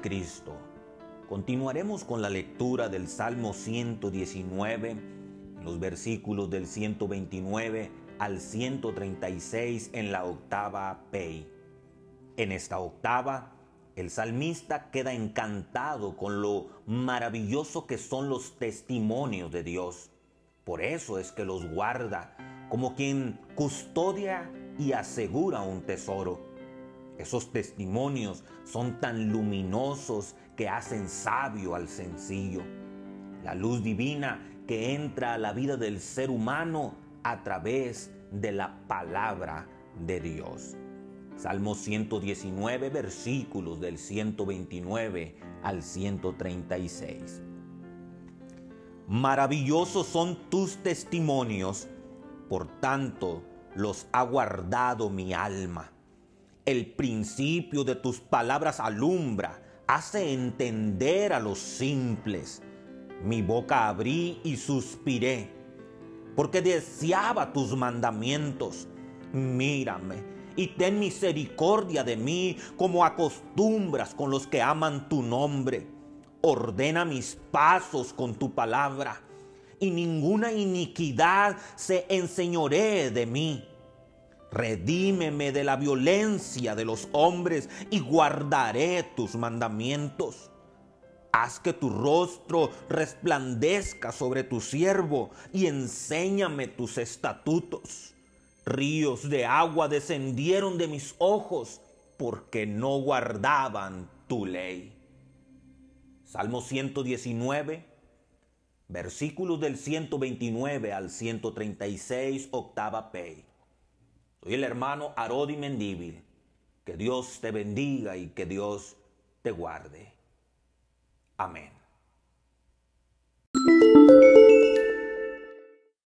Cristo. Continuaremos con la lectura del Salmo 119, los versículos del 129 al 136 en la octava Pei. En esta octava, el salmista queda encantado con lo maravilloso que son los testimonios de Dios. Por eso es que los guarda como quien custodia y asegura un tesoro. Esos testimonios son tan luminosos que hacen sabio al sencillo. La luz divina que entra a la vida del ser humano a través de la palabra de Dios. Salmo 119, versículos del 129 al 136. Maravillosos son tus testimonios, por tanto los ha guardado mi alma. El principio de tus palabras alumbra, hace entender a los simples. Mi boca abrí y suspiré, porque deseaba tus mandamientos. Mírame y ten misericordia de mí como acostumbras con los que aman tu nombre. Ordena mis pasos con tu palabra, y ninguna iniquidad se enseñoree de mí Redímeme de la violencia de los hombres y guardaré tus mandamientos. Haz que tu rostro resplandezca sobre tu siervo y enséñame tus estatutos. Ríos de agua descendieron de mis ojos porque no guardaban tu ley. Salmo 119, versículos del 129 al 136, octava P. Soy el hermano Arodi Mendíbil. Que Dios te bendiga y que Dios te guarde. Amén.